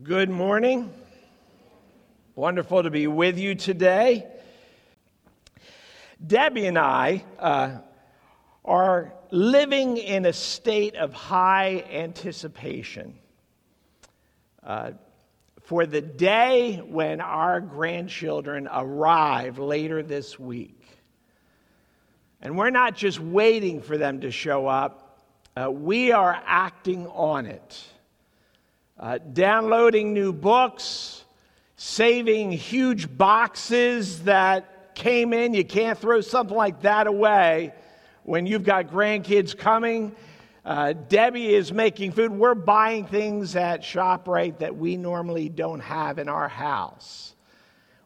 Good morning. Wonderful to be with you today. Debbie and I uh, are living in a state of high anticipation uh, for the day when our grandchildren arrive later this week. And we're not just waiting for them to show up, uh, we are acting on it uh, downloading new books, saving huge boxes that came in. You can't throw something like that away when you've got grandkids coming. Uh, Debbie is making food. We're buying things at ShopRite that we normally don't have in our house.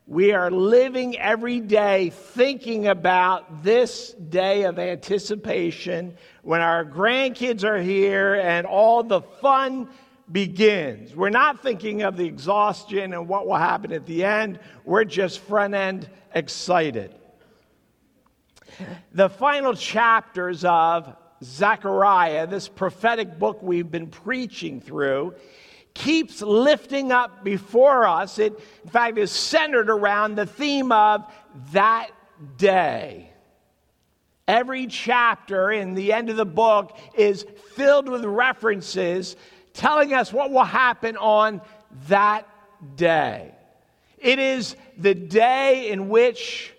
We are living every day thinking about this day of anticipation when our grandkids are here and all the fun begins. We're not thinking of the exhaustion and what will happen at the end. We're just front end excited. The final chapters of Zechariah, this prophetic book we've been preaching through, keeps lifting up before us. It, in fact, is centered around the theme of that day. Every chapter in the end of the book is filled with references telling us what will happen on that day. It is the day in which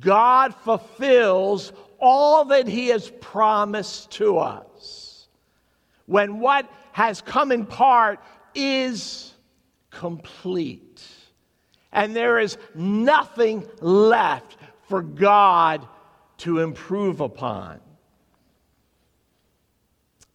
God fulfills all that He has promised to us. When what has come in part is complete. And there is nothing left for God to improve upon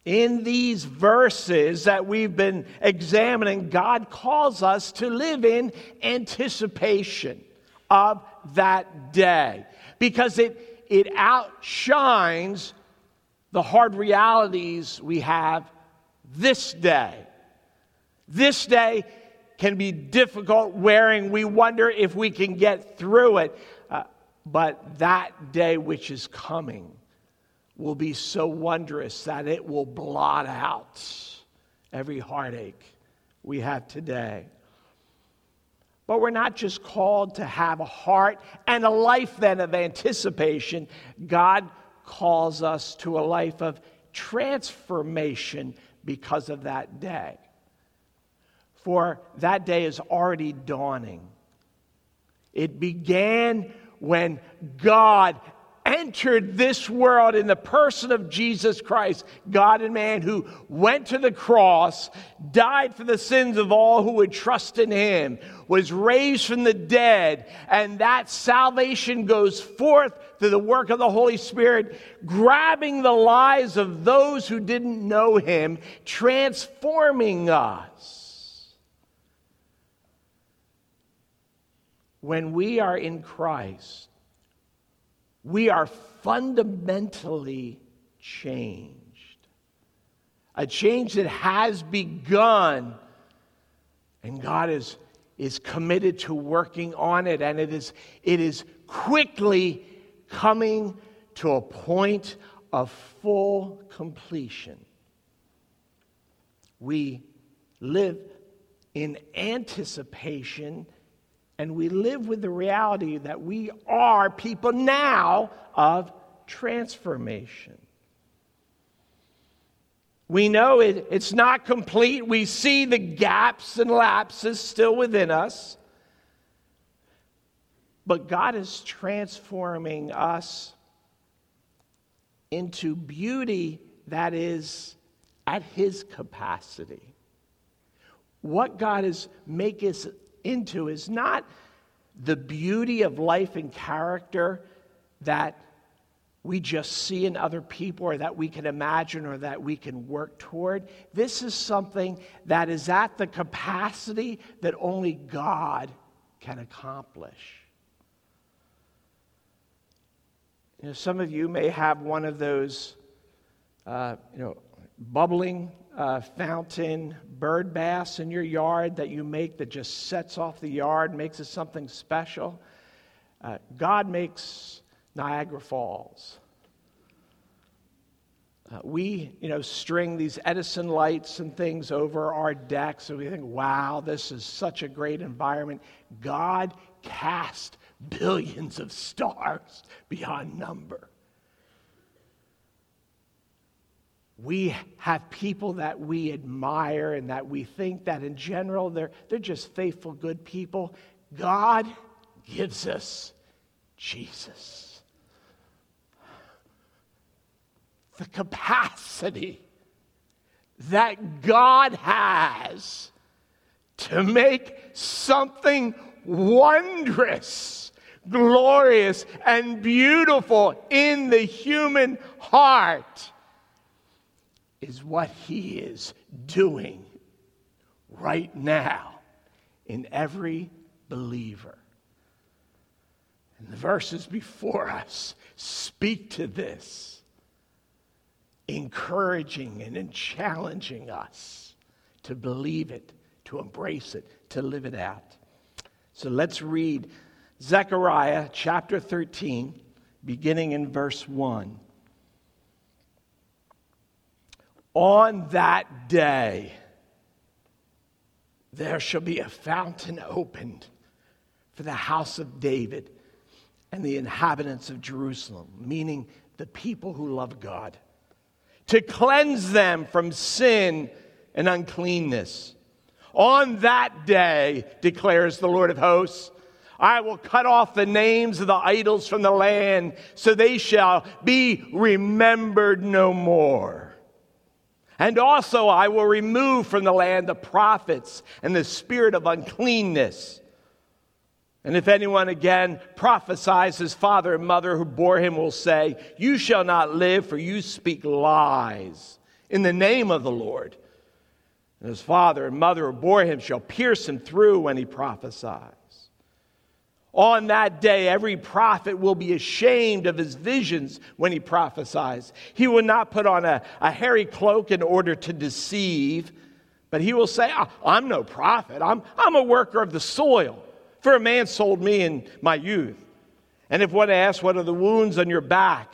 in these verses that we've been examining, God calls us to live in anticipation of that day because it, it outshines the hard realities we have this day. This day can be difficult wearing. We wonder if we can get through it. Uh, but that day which is coming will be so wondrous that it will blot out every heartache we have today. But we're not just called to have a heart and a life then of anticipation. God calls us to a life of transformation because of that day. For that day is already dawning. It began when God entered this world in the person of Jesus Christ, God and man, who went to the cross, died for the sins of all who would trust in him, was raised from the dead, and that salvation goes forth through the work of the Holy Spirit, grabbing the lives of those who didn't know him, transforming us. When we are in Christ, we are fundamentally changed. A change that has begun, and God is, is committed to working on it, and it is, it is quickly coming to a point of full completion. We live in anticipation and we live with the reality that we are people now of transformation. We know it, it's not complete. We see the gaps and lapses still within us. But God is transforming us into beauty that is at His capacity. What God is making us into is not the beauty of life and character that we just see in other people or that we can imagine or that we can work toward. This is something that is at the capacity that only God can accomplish. You know, some of you may have one of those, uh, you know, bubbling uh, fountain bird baths in your yard that you make that just sets off the yard, makes it something special. Uh, God makes Niagara Falls. uh, we, you know, string these Edison lights and things over our decks, and we think, wow, this is such a great environment. God cast billions of stars beyond number. We have people that we admire and that we think that in general they're, they're just faithful, good people. God gives us Jesus. the capacity that God has to make something wondrous, glorious, and beautiful in the human heart is what He is doing right now in every believer. And the verses before us speak to this encouraging and challenging us to believe it, to embrace it, to live it out. So let's read Zechariah chapter 13, beginning in verse 1. On that day, there shall be a fountain opened for the house of David and the inhabitants of Jerusalem, meaning the people who love God to cleanse them from sin and uncleanness. On that day, declares the Lord of hosts, I will cut off the names of the idols from the land, so they shall be remembered no more. And also, I will remove from the land the prophets and the spirit of uncleanness and if anyone again prophesies, his father and mother who bore him will say, You shall not live, for you speak lies in the name of the Lord. And his father and mother who bore him shall pierce him through when he prophesies. On that day, every prophet will be ashamed of his visions when he prophesies. He will not put on a, a hairy cloak in order to deceive, but he will say, I'm no prophet, I'm, I'm a worker of the soil. For a man sold me in my youth. And if one asks, What are the wounds on your back?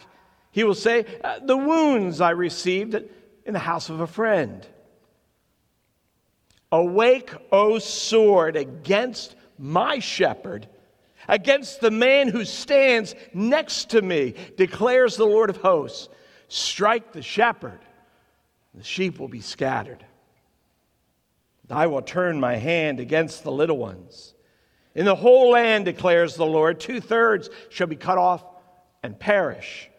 He will say, uh, The wounds I received in the house of a friend. Awake, O sword, against my shepherd, against the man who stands next to me, declares the Lord of hosts. Strike the shepherd, the sheep will be scattered. I will turn my hand against the little ones in the whole land, declares the Lord, two thirds shall be cut off and perish,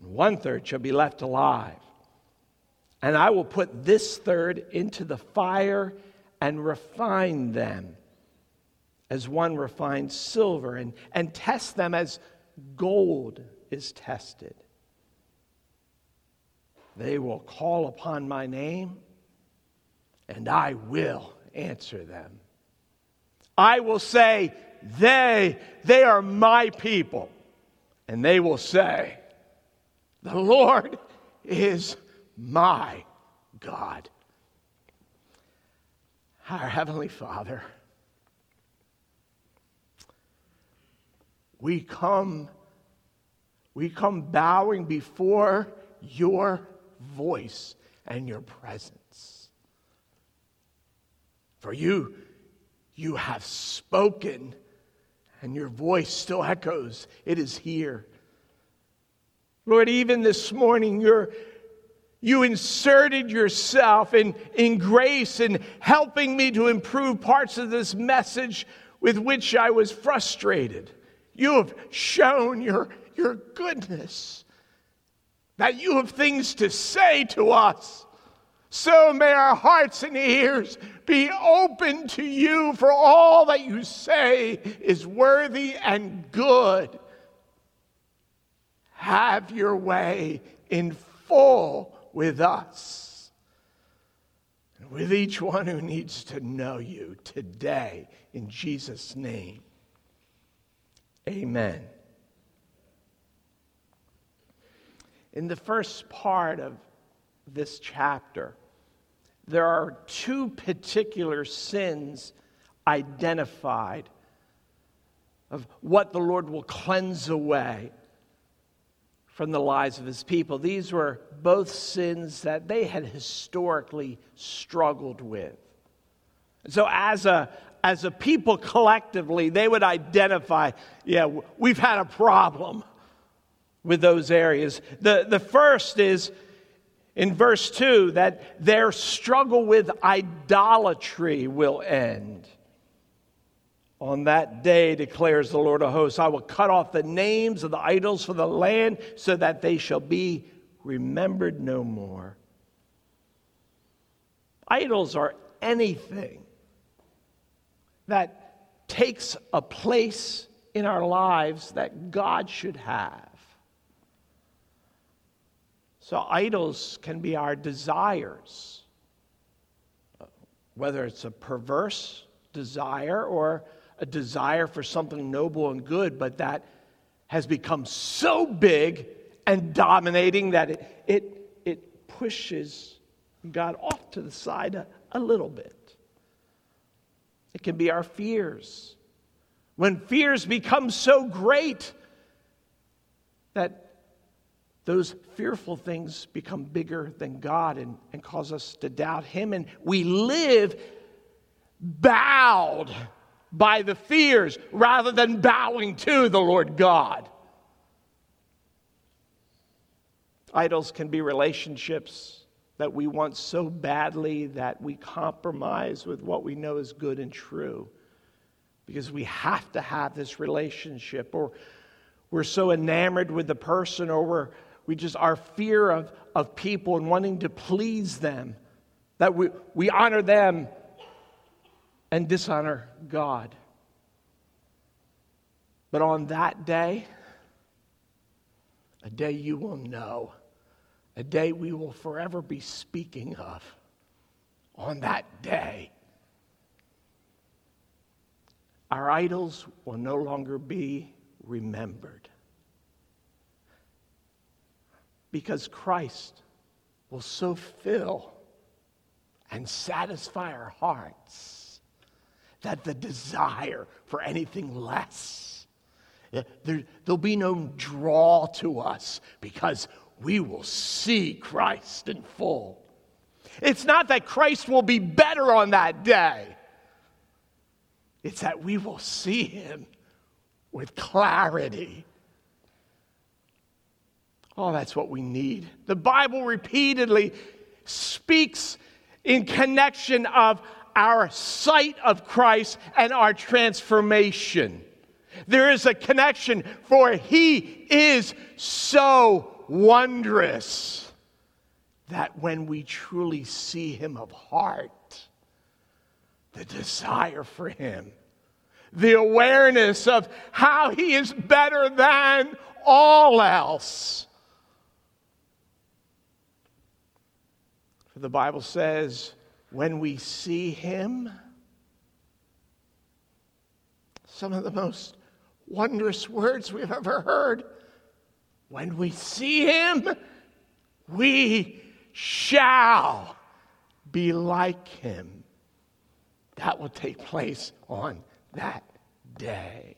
and one third shall be left alive. And I will put this third into the fire and refine them as one refines silver, and, and test them as gold is tested. They will call upon my name, and I will answer them. I will say, they, they are my people. And they will say, the Lord is my God. Our Heavenly Father, we come, we come bowing before your voice and your presence. For you you have spoken, and your voice still echoes. It is here. Lord, even this morning, you're, you inserted yourself in, in grace and helping me to improve parts of this message with which I was frustrated. You have shown your, your goodness, that you have things to say to us. So may our hearts and ears be open to you, for all that you say is worthy and good. Have your way in full with us and with each one who needs to know you today. In Jesus' name, amen. In the first part of this chapter, there are two particular sins identified of what the Lord will cleanse away from the lives of his people. These were both sins that they had historically struggled with. So, as a, as a people collectively, they would identify, yeah, we've had a problem with those areas. The, the first is in verse 2 that their struggle with idolatry will end. On that day, declares the Lord of hosts, I will cut off the names of the idols from the land so that they shall be remembered no more. Idols are anything that takes a place in our lives that God should have. So, idols can be our desires, whether it's a perverse desire or a desire for something noble and good, but that has become so big and dominating that it, it, it pushes God off to the side a, a little bit. It can be our fears. When fears become so great that those fearful things become bigger than God and, and cause us to doubt Him, and we live bowed by the fears rather than bowing to the Lord God. Idols can be relationships that we want so badly that we compromise with what we know is good and true because we have to have this relationship or we're so enamored with the person or we're, we just our fear of, of people and wanting to please them that we, we honor them and dishonor God. But on that day, a day you will know, a day we will forever be speaking of, on that day, our idols will no longer be remembered. Because Christ will so fill and satisfy our hearts that the desire for anything less, eh, there, there'll be no draw to us because we will see Christ in full. It's not that Christ will be better on that day, it's that we will see him with clarity. Oh, that's what we need. The Bible repeatedly speaks in connection of our sight of Christ and our transformation. There is a connection, for He is so wondrous that when we truly see Him of heart, the desire for Him, the awareness of how He is better than all else. For the Bible says, when we see him, some of the most wondrous words we've ever heard. When we see him, we shall be like him. That will take place on that day.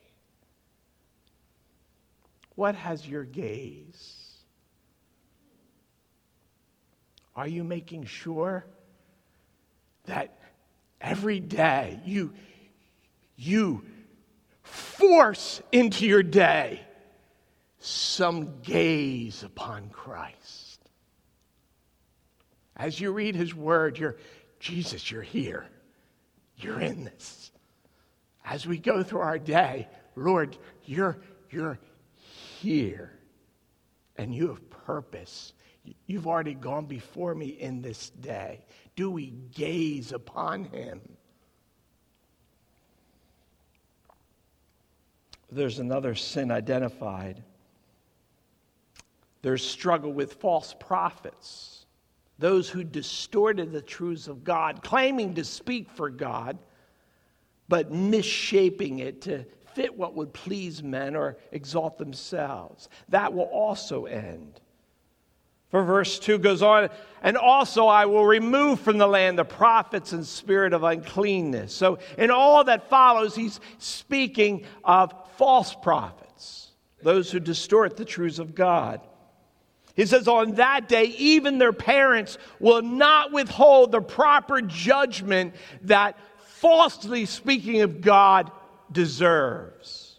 What has your gaze? Are you making sure? that every day you, you force into your day some gaze upon Christ. As you read his word, you're, Jesus, you're here. You're in this. As we go through our day, Lord, you're, you're here and you have purpose. You've already gone before me in this day do we gaze upon him? There's another sin identified. There's struggle with false prophets, those who distorted the truths of God, claiming to speak for God, but misshaping it to fit what would please men or exalt themselves. That will also end. For verse 2 goes on, and also I will remove from the land the prophets and spirit of uncleanness. So, in all that follows, he's speaking of false prophets, those who distort the truths of God. He says, On that day, even their parents will not withhold the proper judgment that, falsely speaking of God, deserves.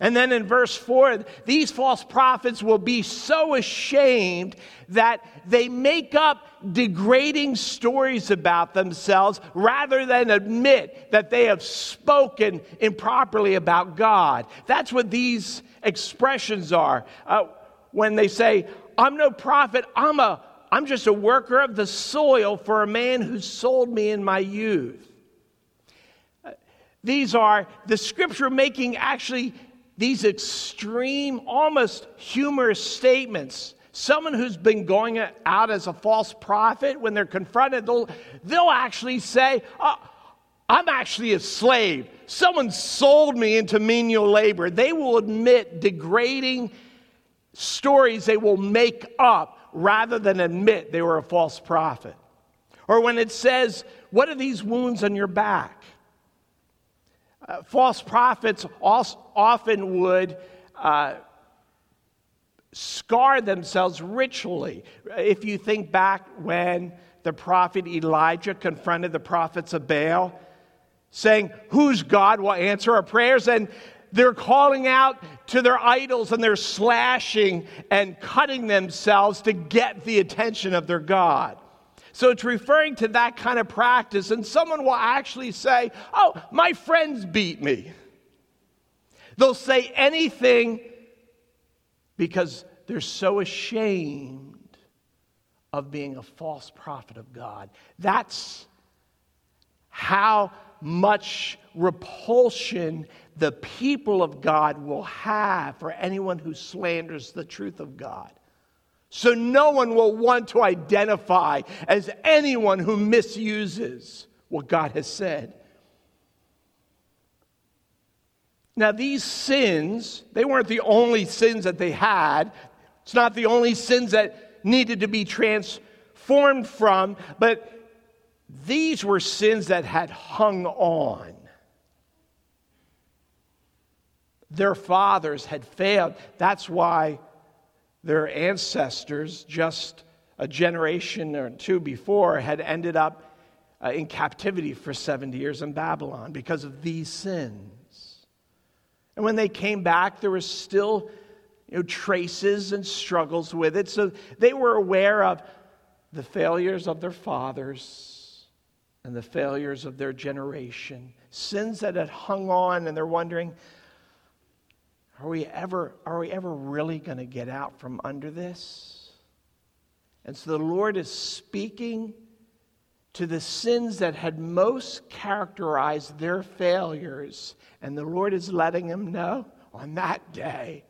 And then in verse 4, these false prophets will be so ashamed that they make up degrading stories about themselves rather than admit that they have spoken improperly about God. That's what these expressions are. Uh, when they say, I'm no prophet, I'm, a, I'm just a worker of the soil for a man who sold me in my youth. Uh, these are the scripture making actually these extreme, almost humorous statements. Someone who's been going out as a false prophet, when they're confronted, they'll, they'll actually say, oh, I'm actually a slave. Someone sold me into menial labor. They will admit degrading stories they will make up rather than admit they were a false prophet. Or when it says, What are these wounds on your back? Uh, false prophets often would uh, scar themselves ritually. If you think back when the prophet Elijah confronted the prophets of Baal, saying, Whose God will answer our prayers? And they're calling out to their idols and they're slashing and cutting themselves to get the attention of their God. So it's referring to that kind of practice. And someone will actually say, Oh, my friends beat me. They'll say anything because they're so ashamed of being a false prophet of God. That's how much repulsion the people of God will have for anyone who slanders the truth of God. So no one will want to identify as anyone who misuses what God has said. Now, these sins, they weren't the only sins that they had. It's not the only sins that needed to be transformed from, but these were sins that had hung on. Their fathers had failed. That's why their ancestors, just a generation or two before, had ended up uh, in captivity for 70 years in Babylon because of these sins. And when they came back, there was still you know, traces and struggles with it. So they were aware of the failures of their fathers and the failures of their generation, sins that had hung on, and they're wondering, are we ever, are we ever really going to get out from under this? And so the Lord is speaking to the sins that had most characterized their failures. And the Lord is letting them know on that day,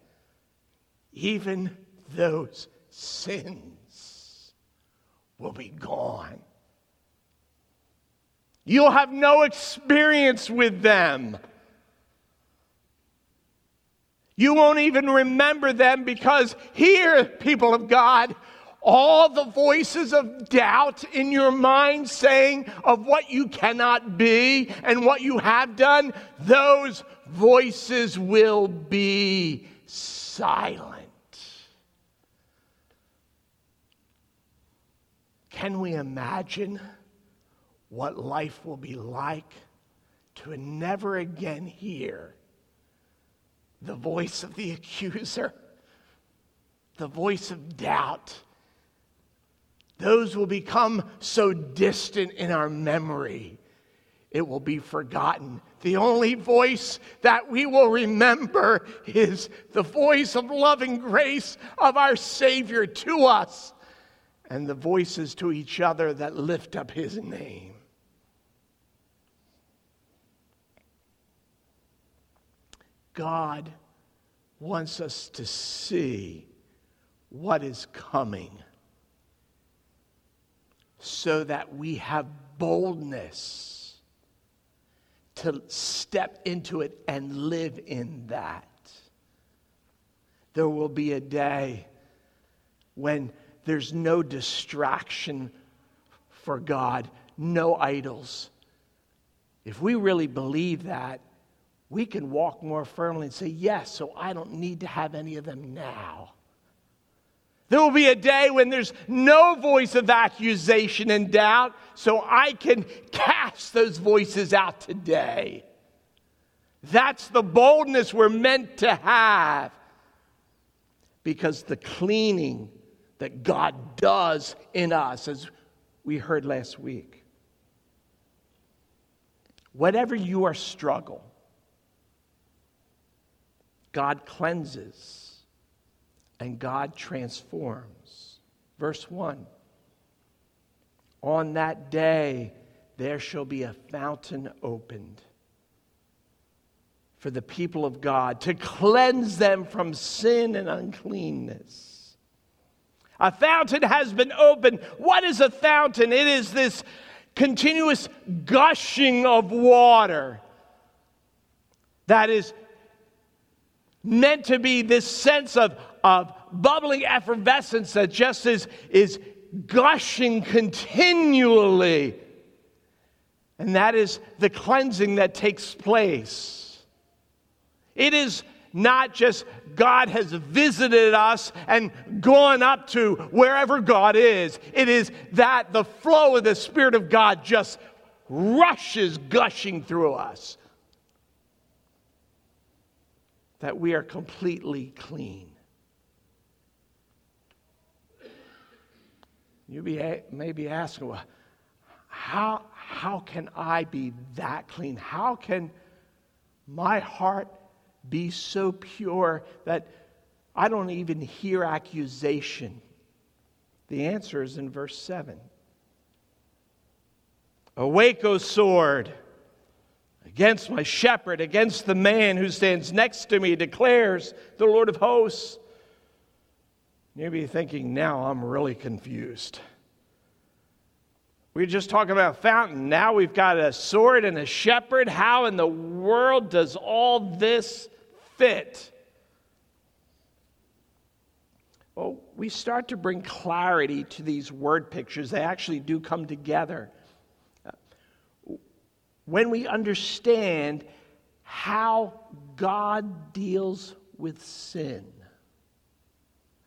even those sins will be gone. You'll have no experience with them. You won't even remember them because here, people of God, all the voices of doubt in your mind saying of what you cannot be and what you have done, those voices will be silent. Can we imagine what life will be like to never again hear the voice of the accuser, the voice of doubt. Those will become so distant in our memory, it will be forgotten. The only voice that we will remember is the voice of loving grace of our Savior to us and the voices to each other that lift up His name. God wants us to see what is coming so that we have boldness to step into it and live in that. There will be a day when there's no distraction for God, no idols. If we really believe that, we can walk more firmly and say, Yes, so I don't need to have any of them now. There will be a day when there's no voice of accusation and doubt, so I can cast those voices out today. That's the boldness we're meant to have because the cleaning that God does in us, as we heard last week. Whatever your struggle, God cleanses and God transforms. Verse 1 On that day there shall be a fountain opened for the people of God to cleanse them from sin and uncleanness. A fountain has been opened. What is a fountain? It is this continuous gushing of water that is meant to be this sense of, of bubbling effervescence that just is, is gushing continually. And that is the cleansing that takes place. It is not just God has visited us and gone up to wherever God is. It is that the flow of the Spirit of God just rushes gushing through us. That we are completely clean. You may be asking, well, how, how can I be that clean? How can my heart be so pure that I don't even hear accusation? The answer is in verse 7. Awake, O sword, against my shepherd, against the man who stands next to me, declares the Lord of hosts. You may be thinking, now I'm really confused. We just talking about a fountain. Now we've got a sword and a shepherd. How in the world does all this fit? Well, we start to bring clarity to these word pictures. They actually do come together. When we understand how God deals with sin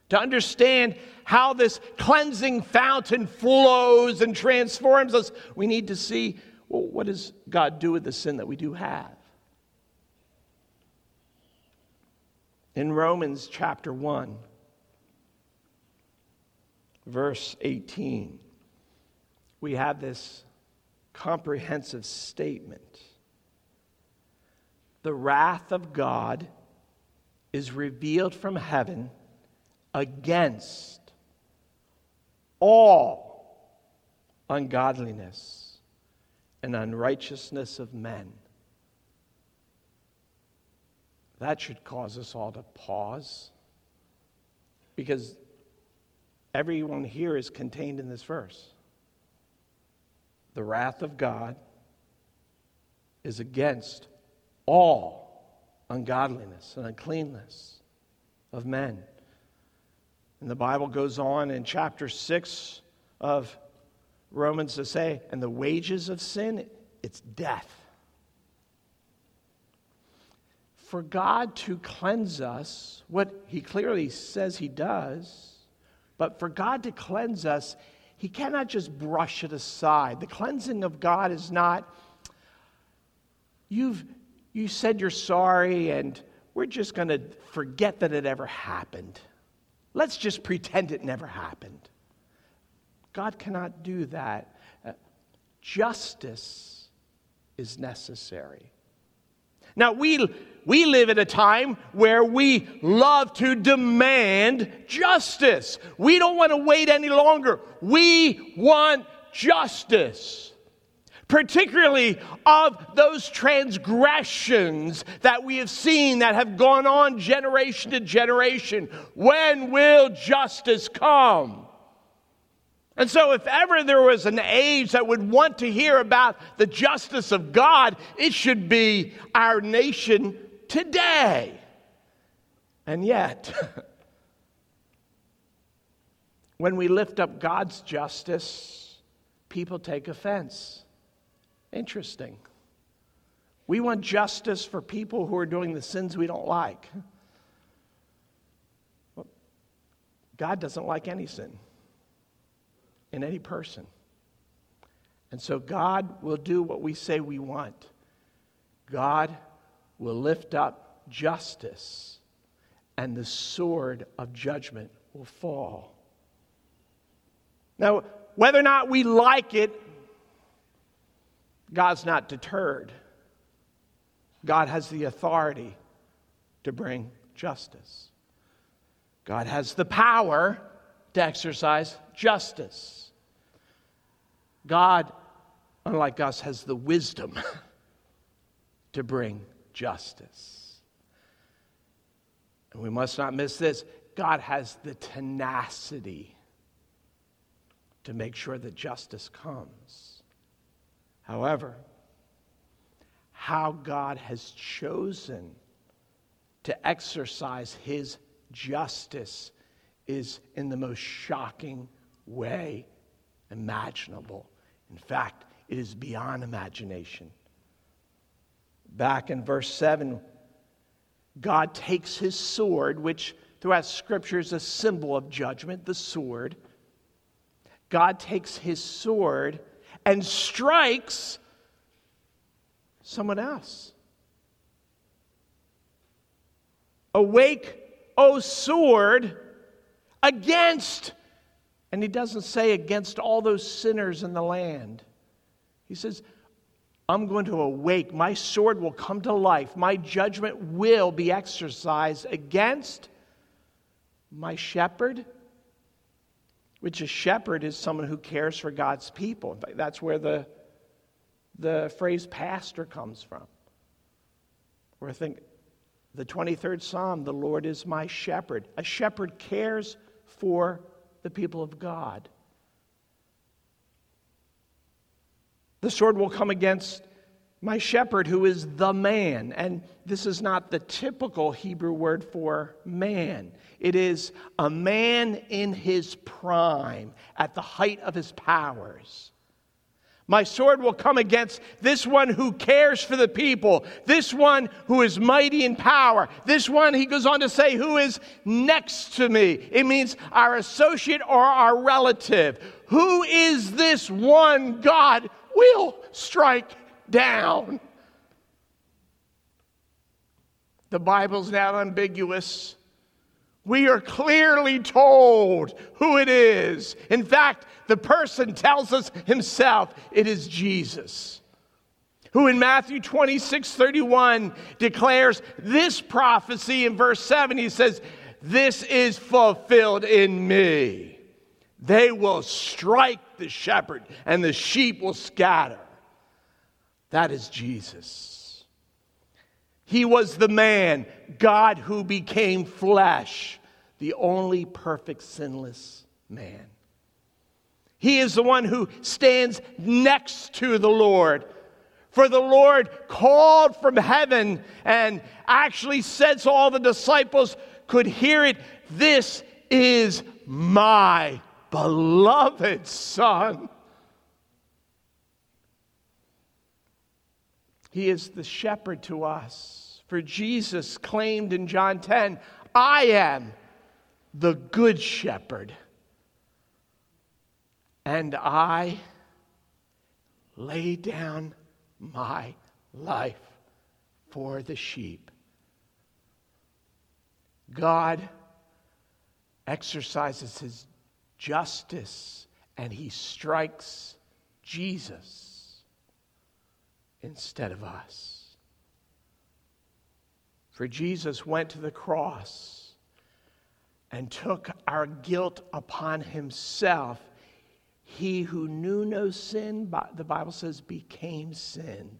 to understand how this cleansing fountain flows and transforms us, we need to see well, what does God do with the sin that we do have? In Romans chapter 1, verse 18, we have this comprehensive statement. The wrath of God is revealed from heaven against all ungodliness and unrighteousness of men. That should cause us all to pause because everyone here is contained in this verse. The wrath of God is against all ungodliness and uncleanness of men. And the Bible goes on in chapter 6 of Romans to say, and the wages of sin, it's death. For God to cleanse us, what he clearly says he does, but for God to cleanse us, he cannot just brush it aside. The cleansing of God is not, you've you said you're sorry and we're just going to forget that it ever happened. Let's just pretend it never happened. God cannot do that. Uh, justice is necessary. Now, we, we live at a time where we love to demand justice. We don't want to wait any longer. We want justice particularly of those transgressions that we have seen that have gone on generation to generation. When will justice come? And so, if ever there was an age that would want to hear about the justice of God, it should be our nation today. And yet, when we lift up God's justice, people take offense. Interesting. We want justice for people who are doing the sins we don't like. God doesn't like any sin in any person. And so God will do what we say we want. God will lift up justice, and the sword of judgment will fall. Now, whether or not we like it, God's not deterred. God has the authority to bring justice. God has the power to exercise justice. God, unlike us, has the wisdom to bring justice. And we must not miss this God has the tenacity to make sure that justice comes. However, how God has chosen to exercise his justice is in the most shocking way imaginable. In fact, it is beyond imagination. Back in verse 7, God takes his sword, which throughout Scripture is a symbol of judgment, the sword. God takes his sword and strikes someone else. Awake, O sword, against, and he doesn't say against all those sinners in the land. He says, I'm going to awake. My sword will come to life. My judgment will be exercised against my shepherd, which a shepherd is someone who cares for God's people. That's where the, the phrase pastor comes from. Where I think the 23rd Psalm, the Lord is my shepherd. A shepherd cares for the people of God. The sword will come against my shepherd, who is the man. And this is not the typical Hebrew word for man, it is a man in his prime, at the height of his powers. My sword will come against this one who cares for the people, this one who is mighty in power, this one, he goes on to say, who is next to me. It means our associate or our relative. Who is this one God will strike down? The Bible's now ambiguous. We are clearly told who it is. In fact, the person tells us himself it is Jesus, who in Matthew 26 31 declares this prophecy in verse 7. He says, This is fulfilled in me. They will strike the shepherd, and the sheep will scatter. That is Jesus. He was the man, God who became flesh, the only perfect, sinless man. He is the one who stands next to the Lord. For the Lord called from heaven and actually said so all the disciples could hear it This is my beloved Son. He is the shepherd to us. For Jesus claimed in John 10, I am the good shepherd and I lay down my life for the sheep. God exercises his justice and he strikes Jesus instead of us. For Jesus went to the cross and took our guilt upon himself he who knew no sin, the Bible says, became sin.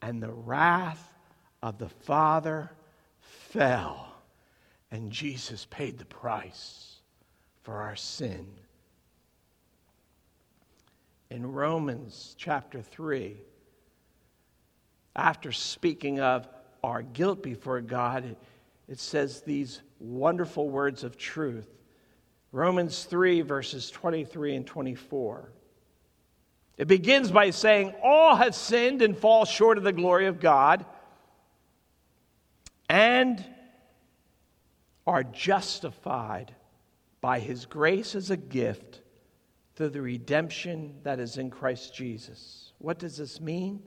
And the wrath of the Father fell. And Jesus paid the price for our sin. In Romans chapter 3, after speaking of our guilt before God, it says these wonderful words of truth. Romans 3, verses 23 and 24. It begins by saying, All have sinned and fall short of the glory of God and are justified by his grace as a gift through the redemption that is in Christ Jesus. What does this mean?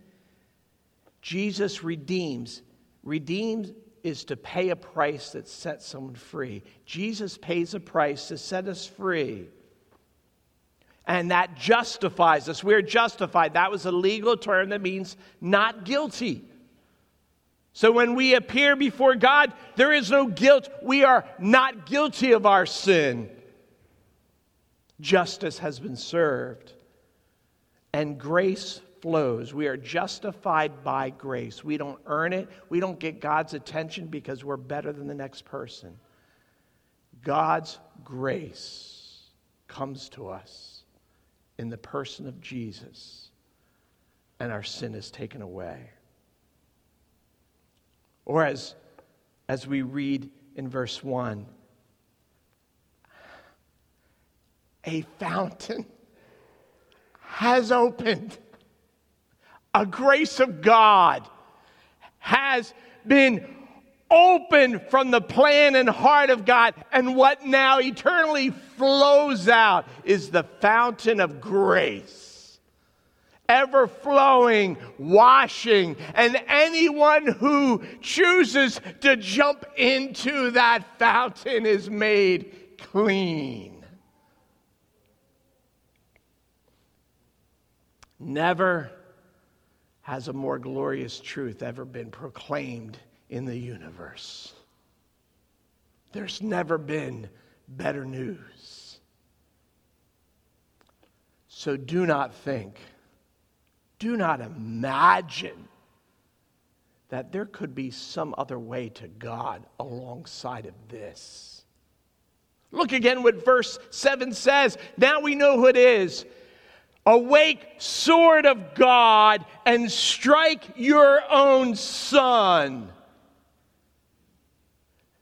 Jesus redeems. Redeems is to pay a price that sets someone free. Jesus pays a price to set us free. And that justifies us. We're justified. That was a legal term that means not guilty. So when we appear before God, there is no guilt. We are not guilty of our sin. Justice has been served, and grace flows. We are justified by grace. We don't earn it, we don't get God's attention because we're better than the next person. God's grace comes to us in the person of Jesus, and our sin is taken away. Or as, as we read in verse 1, a fountain has opened. A grace of God has been opened from the plan and heart of God. And what now eternally flows out is the fountain of grace ever flowing, washing, and anyone who chooses to jump into that fountain is made clean. Never has a more glorious truth ever been proclaimed in the universe. There's never been better news. So do not think do not imagine that there could be some other way to God alongside of this. Look again what verse 7 says. Now we know who it is. Awake, sword of God, and strike your own son.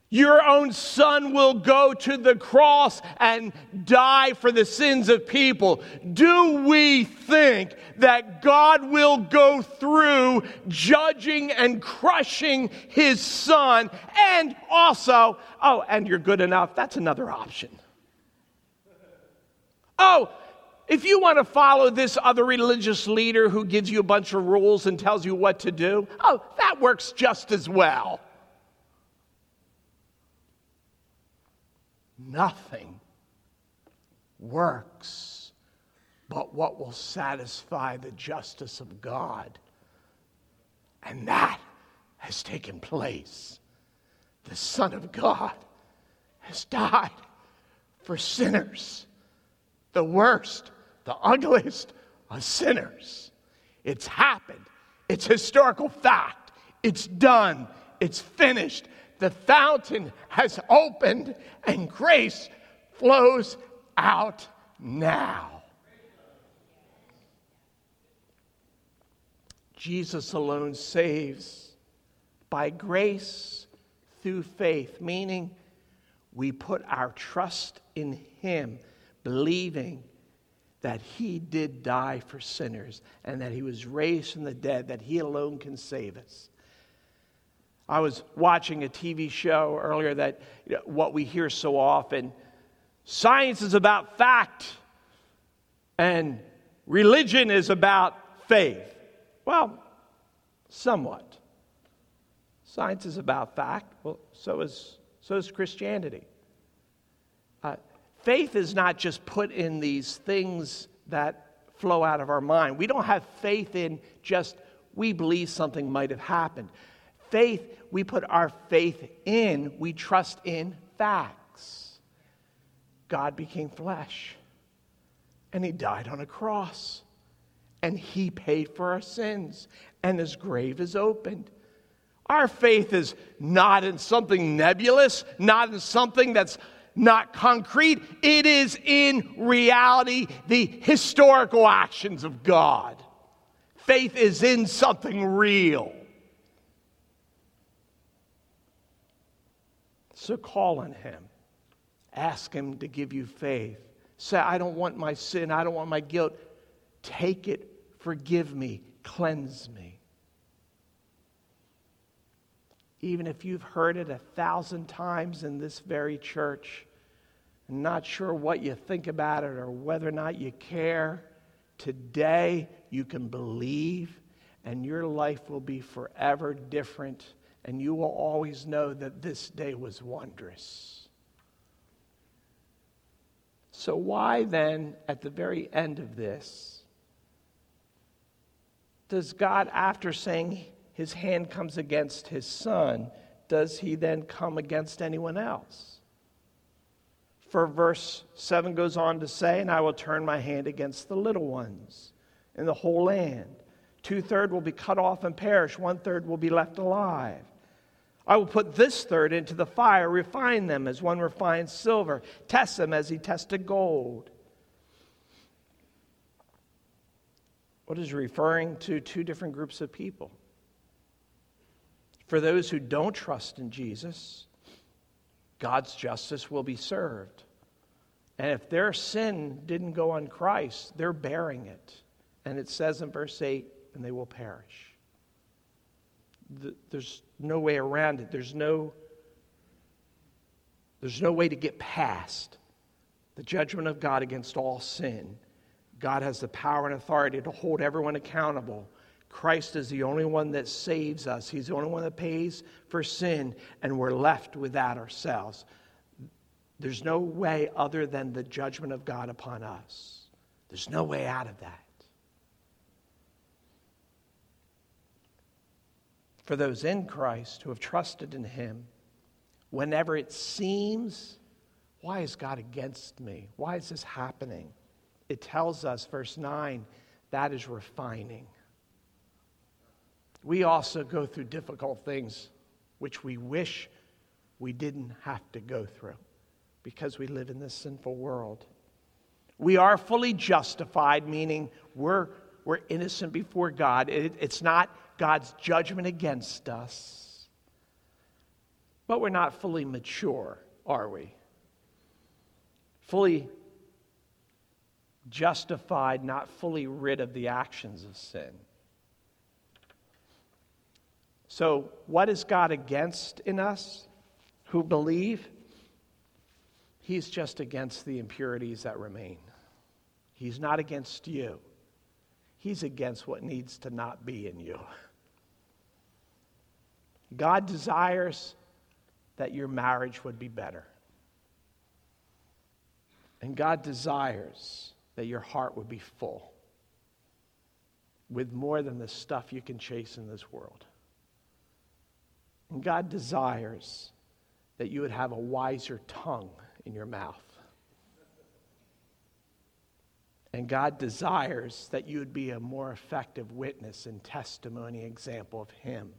Your own son will go to the cross and die for the sins of people. Do we think that God will go through judging and crushing his son? And also, oh, and you're good enough, that's another option. Oh, if you want to follow this other religious leader who gives you a bunch of rules and tells you what to do, oh, that works just as well. Nothing works but what will satisfy the justice of God. And that has taken place. The Son of God has died for sinners, the worst, the ugliest of sinners. It's happened. It's historical fact. It's done. It's finished the fountain has opened and grace flows out now. Jesus alone saves by grace through faith, meaning we put our trust in Him, believing that He did die for sinners and that He was raised from the dead, that He alone can save us. I was watching a TV show earlier that you know, what we hear so often science is about fact, and religion is about faith. Well, somewhat. Science is about fact, well, so is, so is Christianity. Faith is not just put in these things that flow out of our mind. We don't have faith in just we believe something might have happened faith, we put our faith in, we trust in facts. God became flesh, and He died on a cross, and He paid for our sins, and His grave is opened. Our faith is not in something nebulous, not in something that's not concrete. It is in reality the historical actions of God. Faith is in something real. So call on Him. Ask Him to give you faith. Say, I don't want my sin, I don't want my guilt. Take it, forgive me, cleanse me. Even if you've heard it a thousand times in this very church, and not sure what you think about it or whether or not you care, today you can believe and your life will be forever different and you will always know that this day was wondrous. So, why then, at the very end of this, does God, after saying his hand comes against his son, does he then come against anyone else? For verse 7 goes on to say, And I will turn my hand against the little ones in the whole land. Two thirds will be cut off and perish, one third will be left alive. I will put this third into the fire, refine them as one refines silver, test them as he tested gold. What is referring to two different groups of people? For those who don't trust in Jesus, God's justice will be served. And if their sin didn't go on Christ, they're bearing it. And it says in verse 8, and they will perish. There's no way around it. There's no, there's no way to get past the judgment of God against all sin. God has the power and authority to hold everyone accountable. Christ is the only one that saves us. He's the only one that pays for sin, and we're left without ourselves. There's no way other than the judgment of God upon us. There's no way out of that. For those in Christ who have trusted in Him, whenever it seems, why is God against me? Why is this happening? It tells us, verse 9, that is refining we also go through difficult things which we wish we didn't have to go through because we live in this sinful world. We are fully justified, meaning we're, we're innocent before God. It, it's not God's judgment against us. But we're not fully mature, are we? Fully justified, not fully rid of the actions of sin. So, what is God against in us who believe? He's just against the impurities that remain. He's not against you, He's against what needs to not be in you. God desires that your marriage would be better. And God desires that your heart would be full with more than the stuff you can chase in this world. And God desires that you would have a wiser tongue in your mouth. And God desires that you would be a more effective witness and testimony example of Him.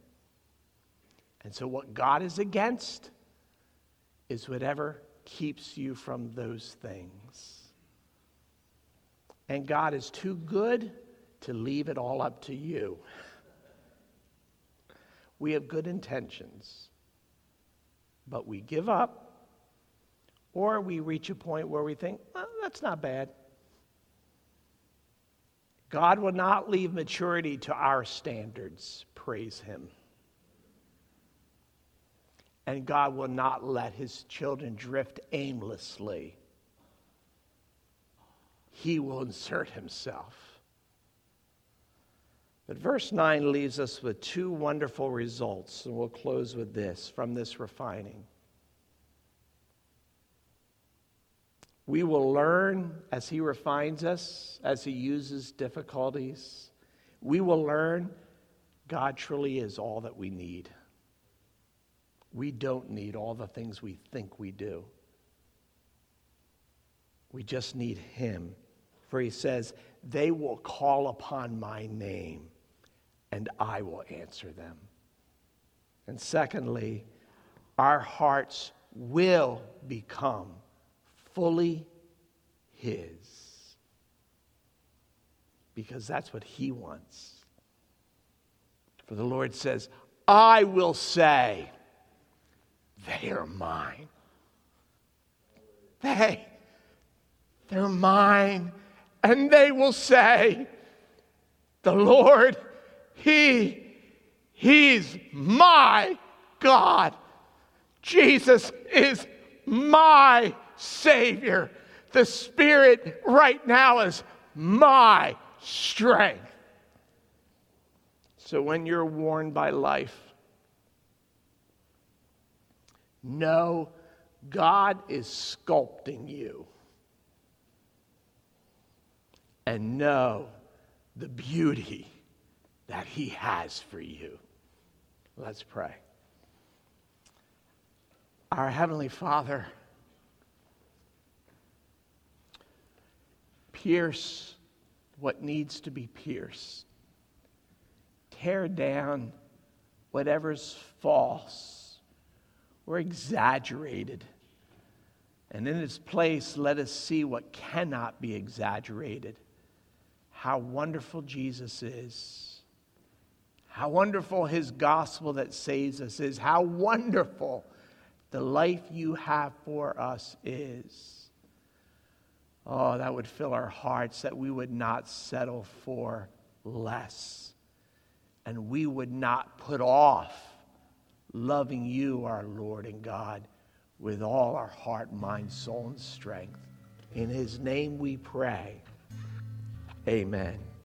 And so, what God is against is whatever keeps you from those things. And God is too good to leave it all up to you. We have good intentions, but we give up, or we reach a point where we think, well, that's not bad. God will not leave maturity to our standards. Praise Him. And God will not let His children drift aimlessly. He will insert Himself. But verse 9 leaves us with two wonderful results, and we'll close with this from this refining. We will learn as He refines us, as He uses difficulties. We will learn God truly is all that we need. We don't need all the things we think we do. We just need Him. For He says, They will call upon my name and I will answer them. And secondly, our hearts will become fully His. Because that's what He wants. For the Lord says, I will say, they are mine. They, they're mine. And they will say, the Lord he, He's my God. Jesus is my Savior. The Spirit right now is my strength. So when you're worn by life, know God is sculpting you. And know the beauty that He has for you. Let's pray. Our Heavenly Father, pierce what needs to be pierced, tear down whatever's false or exaggerated. And in its place, let us see what cannot be exaggerated. How wonderful Jesus is. How wonderful his gospel that saves us is. How wonderful the life you have for us is. Oh, that would fill our hearts that we would not settle for less. And we would not put off loving you, our Lord and God, with all our heart, mind, soul, and strength. In his name we pray. Amen.